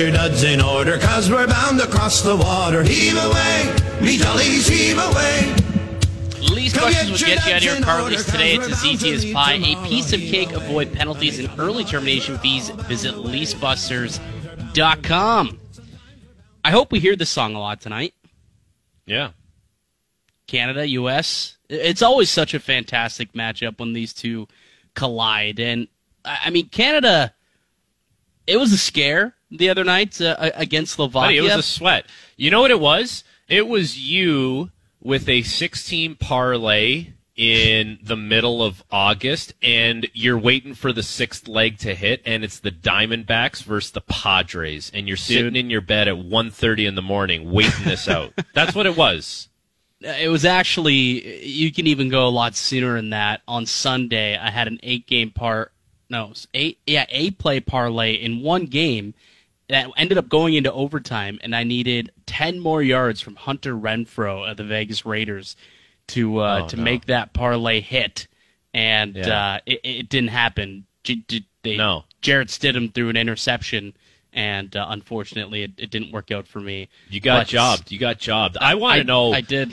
your duds in order, cause we're bound across the water. Heave away, me jollies, heave away. Least questions would get you out of your car lease today. It's as easy as pie. A piece of cake. Avoid penalties and early termination fees. Visit leasebusters.com. I hope we hear this song a lot tonight. Yeah. Canada, U.S. It's always such a fantastic matchup when these two collide. And, I mean, Canada, it was a scare the other night uh, against Slovakia. Buddy, it was a sweat. You know what it was? It was you with a 16 parlay in the middle of August, and you're waiting for the sixth leg to hit, and it's the Diamondbacks versus the Padres, and you're sitting Dude. in your bed at 1.30 in the morning waiting this out. That's what it was. It was actually you can even go a lot sooner than that. On Sunday, I had an eight game part, no, eight yeah eight play parlay in one game that ended up going into overtime, and I needed ten more yards from Hunter Renfrow of the Vegas Raiders to uh, oh, to no. make that parlay hit, and yeah. uh, it, it, didn't happen. They, no, Jarrett Stidham threw an interception, and uh, unfortunately, it, it, didn't work out for me. You got but, jobbed. You got jobbed. I, I want to know. I did.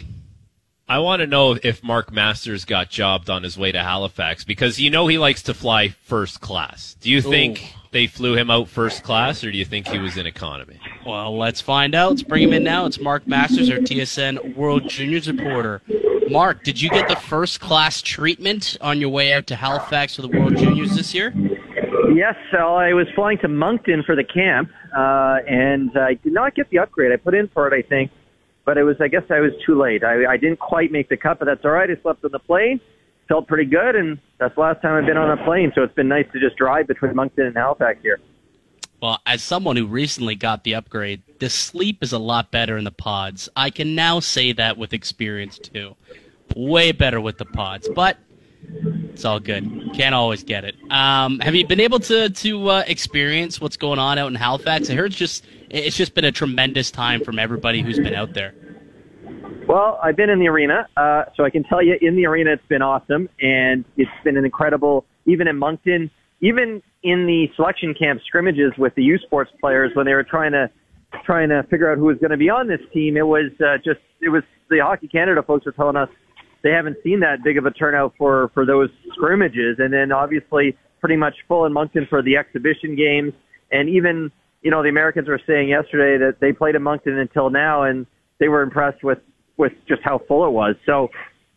I want to know if Mark Masters got jobbed on his way to Halifax because you know he likes to fly first class. Do you think Ooh. they flew him out first class or do you think he was in economy? Well, let's find out. Let's bring him in now. It's Mark Masters, our TSN World Juniors reporter. Mark, did you get the first class treatment on your way out to Halifax for the World Juniors this year? Yes, so I was flying to Moncton for the camp, uh, and I did not get the upgrade. I put in for it, I think, but it was, I guess I was too late. I, I didn't quite make the cut, but that's all right. I slept on the plane, felt pretty good, and that's the last time I've been on a plane, so it's been nice to just drive between Moncton and Halifax here. Well, as someone who recently got the upgrade, the sleep is a lot better in the pods. I can now say that with experience too. Way better with the pods, but it's all good. Can't always get it. Um, have you been able to to uh, experience what's going on out in Halifax? I heard it's just it's just been a tremendous time from everybody who's been out there. Well, I've been in the arena, uh, so I can tell you in the arena it's been awesome, and it's been an incredible. Even in Moncton, even in the selection camp scrimmages with the U Sports players when they were trying to trying to figure out who was going to be on this team, it was uh, just it was the Hockey Canada folks were telling us they haven't seen that big of a turnout for for those scrimmages, and then obviously pretty much full in Moncton for the exhibition games, and even you know the Americans were saying yesterday that they played in Moncton until now, and they were impressed with with just how full it was. So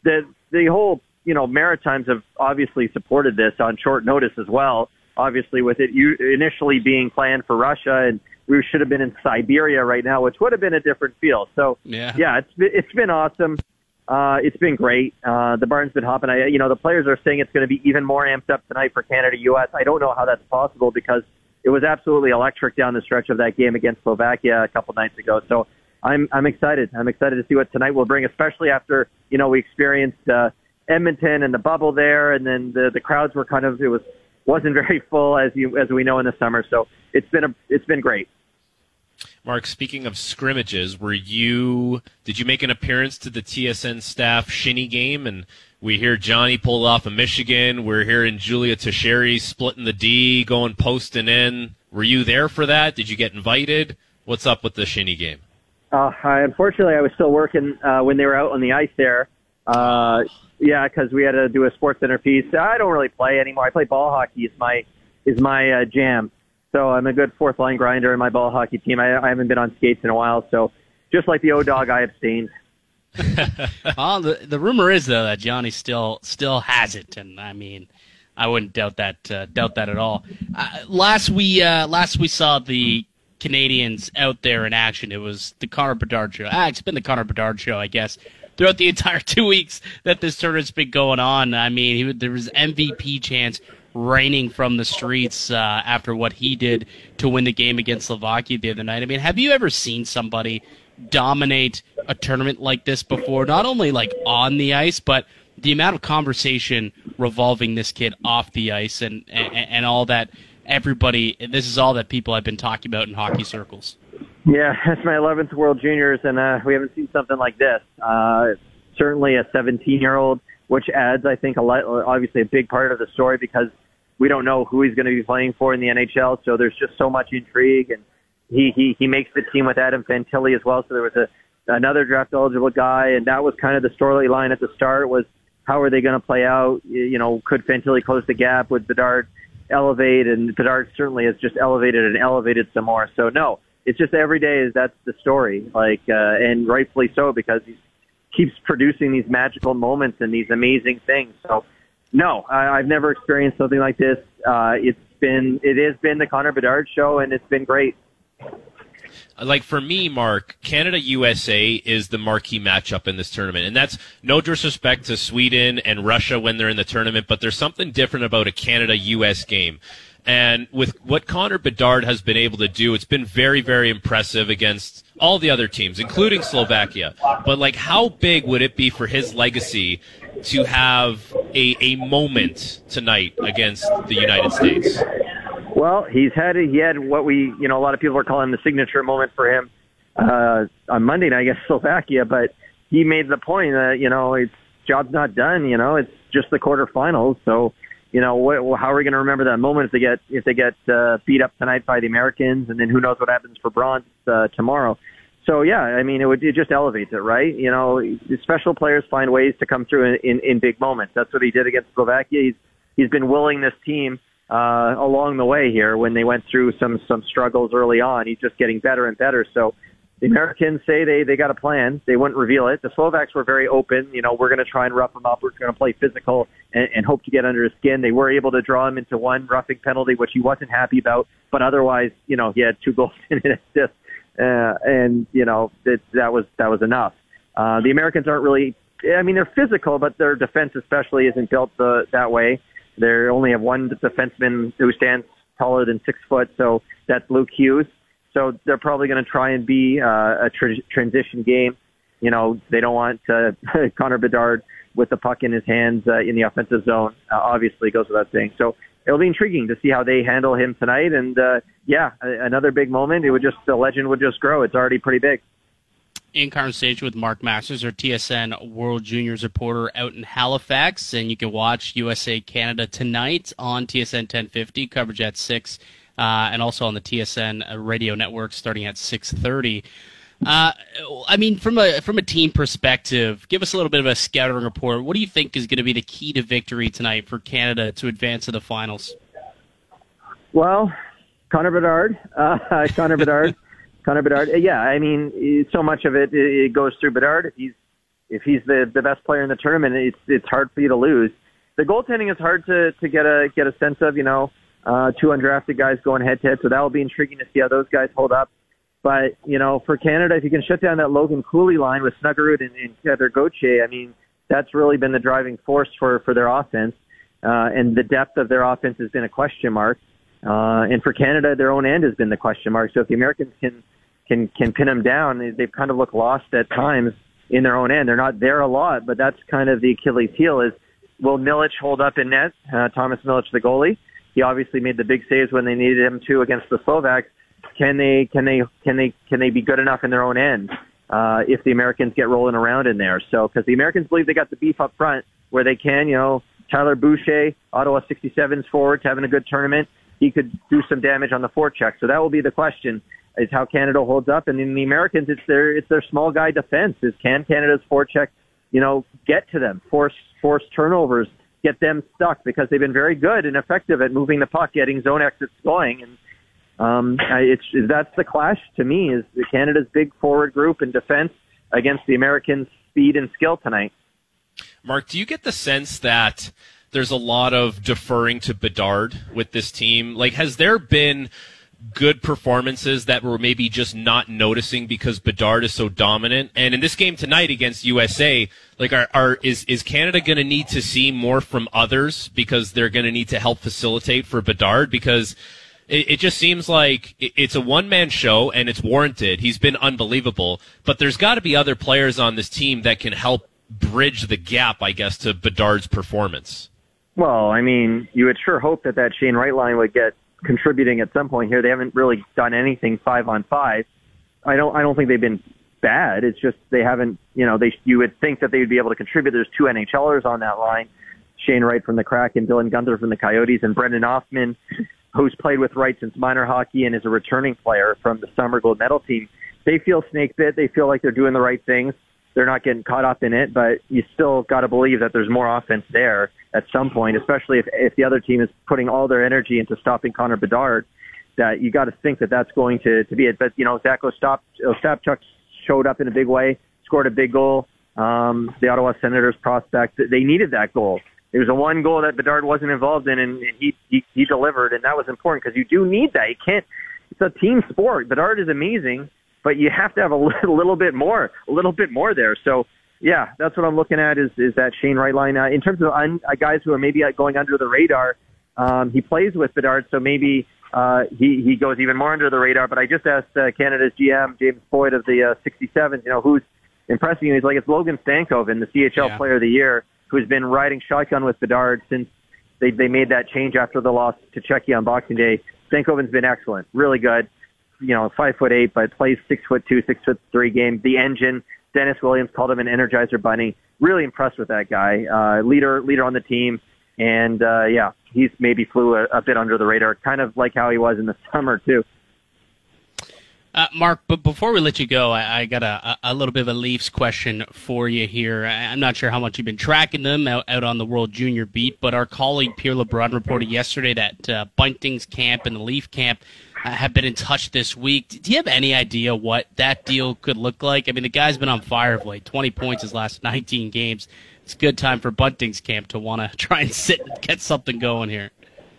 the the whole you know Maritimes have obviously supported this on short notice as well. Obviously, with it initially being planned for Russia, and we should have been in Siberia right now, which would have been a different feel. So yeah, yeah, it's it's been awesome. Uh, it's been great. Uh, the barn's been hopping. I, you know, the players are saying it's going to be even more amped up tonight for Canada U.S. I don't know how that's possible because it was absolutely electric down the stretch of that game against Slovakia a couple nights ago. So I'm I'm excited. I'm excited to see what tonight will bring, especially after you know we experienced uh, Edmonton and the bubble there, and then the the crowds were kind of it was wasn't very full as you as we know in the summer. So it's been a it's been great. Mark, speaking of scrimmages, were you did you make an appearance to the TSN staff shinny game? And we hear Johnny pulled off of Michigan. We're hearing Julia Teixeira splitting the D, going posting in. Were you there for that? Did you get invited? What's up with the shinny game? Uh, I, unfortunately, I was still working uh, when they were out on the ice there. Uh, yeah, because we had to do a sports center piece. I don't really play anymore. I play ball hockey. Is my is my uh, jam. So I'm a good fourth line grinder in my ball hockey team. I, I haven't been on skates in a while, so just like the O dog, I abstained. well, the the rumor is though that Johnny still still has it, and I mean, I wouldn't doubt that uh, doubt that at all. Uh, last we uh, last we saw the Canadians out there in action. It was the Connor Bedard show. Ah, it's been the Connor Bedard show, I guess, throughout the entire two weeks that this tournament's been going on. I mean, he, there was MVP chance raining from the streets uh, after what he did to win the game against Slovakia the other night. I mean, have you ever seen somebody dominate a tournament like this before? Not only like on the ice, but the amount of conversation revolving this kid off the ice and and, and all that. Everybody, this is all that people have been talking about in hockey circles. Yeah, it's my 11th World Juniors, and uh, we haven't seen something like this. Uh, certainly a 17 year old which adds, I think, a lot, obviously a big part of the story because we don't know who he's going to be playing for in the NHL. So there's just so much intrigue, and he he he makes the team with Adam Fantilli as well. So there was a another draft eligible guy, and that was kind of the storyline at the start was how are they going to play out? You know, could Fantilli close the gap? Would Bedard elevate? And Bedard certainly has just elevated and elevated some more. So no, it's just every day is that's the story, like uh, and rightfully so because he keeps producing these magical moments and these amazing things. So no, I, I've never experienced something like this. Uh, it's been it has been the Connor Bedard show, and it's been great like for me, Mark, Canada USA is the marquee matchup in this tournament. And that's no disrespect to Sweden and Russia when they're in the tournament, but there's something different about a Canada US game. And with what Connor Bedard has been able to do, it's been very, very impressive against all the other teams, including Slovakia. But like, how big would it be for his legacy to have a, a moment tonight against the United States? Well, he's had he had what we you know a lot of people are calling the signature moment for him uh, on Monday night against Slovakia, but he made the point that you know it's job's not done. You know, it's just the quarterfinals. So, you know, what, how are we going to remember that moment if they get if they get uh, beat up tonight by the Americans, and then who knows what happens for bronze uh, tomorrow? So yeah, I mean, it would it just elevates it, right? You know, special players find ways to come through in, in, in big moments. That's what he did against Slovakia. He's he's been willing this team uh, along the way here when they went through some some struggles early on. He's just getting better and better. So the Americans say they they got a plan. They wouldn't reveal it. The Slovaks were very open. You know, we're going to try and rough him up. We're going to play physical and, and hope to get under his skin. They were able to draw him into one roughing penalty, which he wasn't happy about. But otherwise, you know, he had two goals in it. Just uh, and you know that that was that was enough. Uh, the Americans aren't really. I mean, they're physical, but their defense especially isn't built the, that way. They only have one defenseman who stands taller than six foot, so that's Luke Hughes. So they're probably going to try and be uh, a tr- transition game. You know, they don't want uh, Connor Bedard with the puck in his hands uh, in the offensive zone. Uh, obviously, goes without saying. So it'll be intriguing to see how they handle him tonight. And uh, yeah, another big moment. It would just the legend would just grow. It's already pretty big in conversation with Mark Masters, our TSN World Juniors reporter out in Halifax, and you can watch USA Canada tonight on TSN 1050 coverage at six, uh, and also on the TSN radio network starting at six thirty. Uh, I mean, from a from a team perspective, give us a little bit of a scouting report. What do you think is going to be the key to victory tonight for Canada to advance to the finals? Well, Connor Bedard, uh, Connor Bedard. Connor Bedard. Uh, yeah, I mean, so much of it it goes through Bedard. If he's if he's the the best player in the tournament, it's it's hard for you to lose. The goaltending is hard to to get a get a sense of. You know, uh, two undrafted guys going head to head, so that will be intriguing to see how those guys hold up. But you know, for Canada, if you can shut down that Logan Cooley line with Snuggerud and, and Cutter Gauthier, I mean, that's really been the driving force for for their offense. Uh, and the depth of their offense has been a question mark. Uh, and for Canada, their own end has been the question mark. So if the Americans can can can pin them down, they've kind of looked lost at times in their own end. They're not there a lot, but that's kind of the Achilles heel is will Milic hold up in net? Uh, Thomas Milic, the goalie, he obviously made the big saves when they needed him to against the Slovaks. Can they can they can they can they be good enough in their own end uh, if the Americans get rolling around in there? So because the Americans believe they got the beef up front where they can, you know, Tyler Boucher, Ottawa 67's forwards having a good tournament he could do some damage on the forecheck. So that will be the question: is how Canada holds up. And in the Americans, it's their it's their small guy defense. Is can Canada's forecheck, you know, get to them, force force turnovers, get them stuck because they've been very good and effective at moving the puck, getting zone exits going, and um, it's that's the clash to me is Canada's big forward group and defense against the Americans' speed and skill tonight. Mark, do you get the sense that? there's a lot of deferring to Bedard with this team. Like, has there been good performances that we're maybe just not noticing because Bedard is so dominant? And in this game tonight against USA, like, are, are is is Canada going to need to see more from others because they're going to need to help facilitate for Bedard because. It, it just seems like it's a one man show and it's warranted. He's been unbelievable, but there's got to be other players on this team that can help bridge the gap, I guess, to Bedard's performance. Well, I mean, you would sure hope that that Shane Wright line would get contributing at some point here. They haven't really done anything five on five. I don't. I don't think they've been bad. It's just they haven't. You know, they. You would think that they would be able to contribute. There's two NHLers on that line. Shane Wright from the Kraken, Dylan Guenther from the Coyotes, and Brennan Othmann, who's played with Wright since minor hockey and is a returning player from the summer gold medal team. They feel snake bit. They feel like they're doing the right things. They're not getting caught up in it, but you still got to believe that there's more offense there at some point, especially if, if the other team is putting all their energy into stopping Connor Bedard, that you got to think that that's going to, to be it. But, you know, Zach Ostap, Ostapchuk showed up in a big way, scored a big goal. Um, the Ottawa Senators prospect, they needed that goal. It was a one goal that Bedard wasn't involved in, and, and he, he he delivered, and that was important because you do need that. You can't. It's a team sport. Bedard is amazing, but you have to have a little, little bit more, a little bit more there. So yeah, that's what I'm looking at is is that Shane Wright line. Uh, in terms of un, uh, guys who are maybe uh, going under the radar, um, he plays with Bedard, so maybe uh, he he goes even more under the radar. But I just asked uh, Canada's GM James Boyd of the uh, 67, you know, who's impressing you. He's like it's Logan Stankoven, the CHL Yeah. Player of the Year, who's been riding shotgun with Bedard since they they made that change after the loss to Czechia on Boxing Day. Stankoven's been excellent, really good. You know, five foot eight, but plays six foot two, six foot three game. The engine. Dennis Williams called him an Energizer Bunny. Really impressed with that guy. Uh, leader, leader on the team, and uh, yeah, he's maybe flew a, a bit under the radar, kind of like how he was in the summer too. Uh, Mark, but before we let you go, I, I got a, a little bit of a Leafs question for you here. I, I'm not sure how much you've been tracking them out, out on the World Junior beat, but our colleague Pierre LeBrun reported yesterday that uh, Bunting's camp and the Leaf camp have been in touch this week. Do you have any idea what that deal could look like? I mean, the guy's been on fire of late, 20 points his last 19 games. It's a good time for Bunting's camp to want to try and sit and get something going here.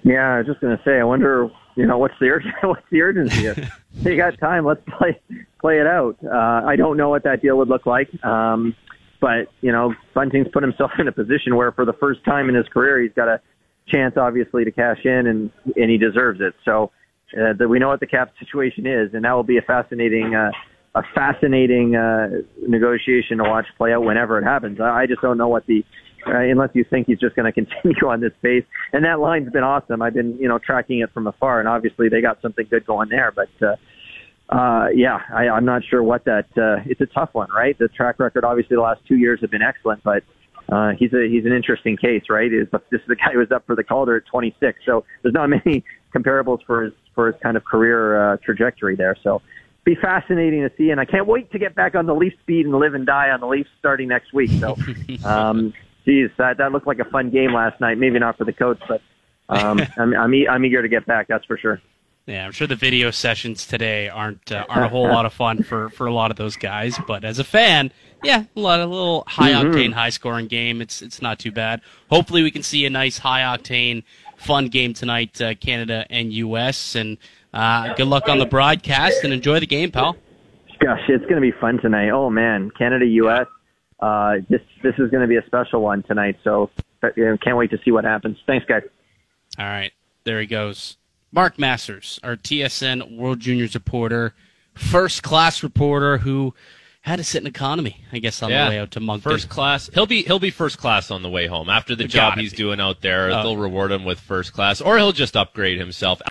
Yeah, I was just gonna say, I wonder, you know, what's the ur- what's the urgency? If you got time, let's play play it out. Uh, I don't know what that deal would look like, um, but you know, Bunting's put himself in a position where, for the first time in his career, he's got a chance, obviously, to cash in, and and he deserves it. So uh, that we know what the cap situation is, and that will be a fascinating. Uh, a fascinating uh, negotiation to watch play out whenever it happens. I, just don't know what the uh, unless you think he's just going to continue on this pace. And that line's been awesome. I've been, you know, tracking it from afar, and obviously they got something good going there. But uh, uh, yeah, I, I'm not sure what that. Uh, it's a tough one, right? The track record, obviously, the last two years have been excellent, but uh, he's a he's an interesting case, right? Is this is the guy who was up for the Calder at 26, so there's not many comparables for his for his kind of career uh, trajectory there. So be fascinating to see, and I can't wait to get back on the Leafs beat and live and die on the Leafs starting next week. So, um, geez, that that looked like a fun game last night. Maybe not for the coach, but um, I'm I'm, e- I'm eager to get back. That's for sure. Yeah, I'm sure the video sessions today aren't uh, aren't a whole lot of fun for, for a lot of those guys. But as a fan, yeah, a lot of little high octane, high scoring game. It's it's not too bad. Hopefully, we can see a nice high octane, fun game tonight, uh, Canada and U.S. And uh, good luck on the broadcast and enjoy the game, pal. Gosh, it's going to be fun tonight. Oh man, Canada U.S. Uh, this this is going to be a special one tonight. So uh, can't wait to see what happens. Thanks, guys. All right, there he goes. Mark Masters, our TSN World Juniors reporter, first class reporter who had to sit in economy, I guess, on Yeah. the way out to Moncton. First class. He'll be he'll be first class on the way home after the job he's be. doing out there. Oh. They'll reward him with first class, or he'll just upgrade himself.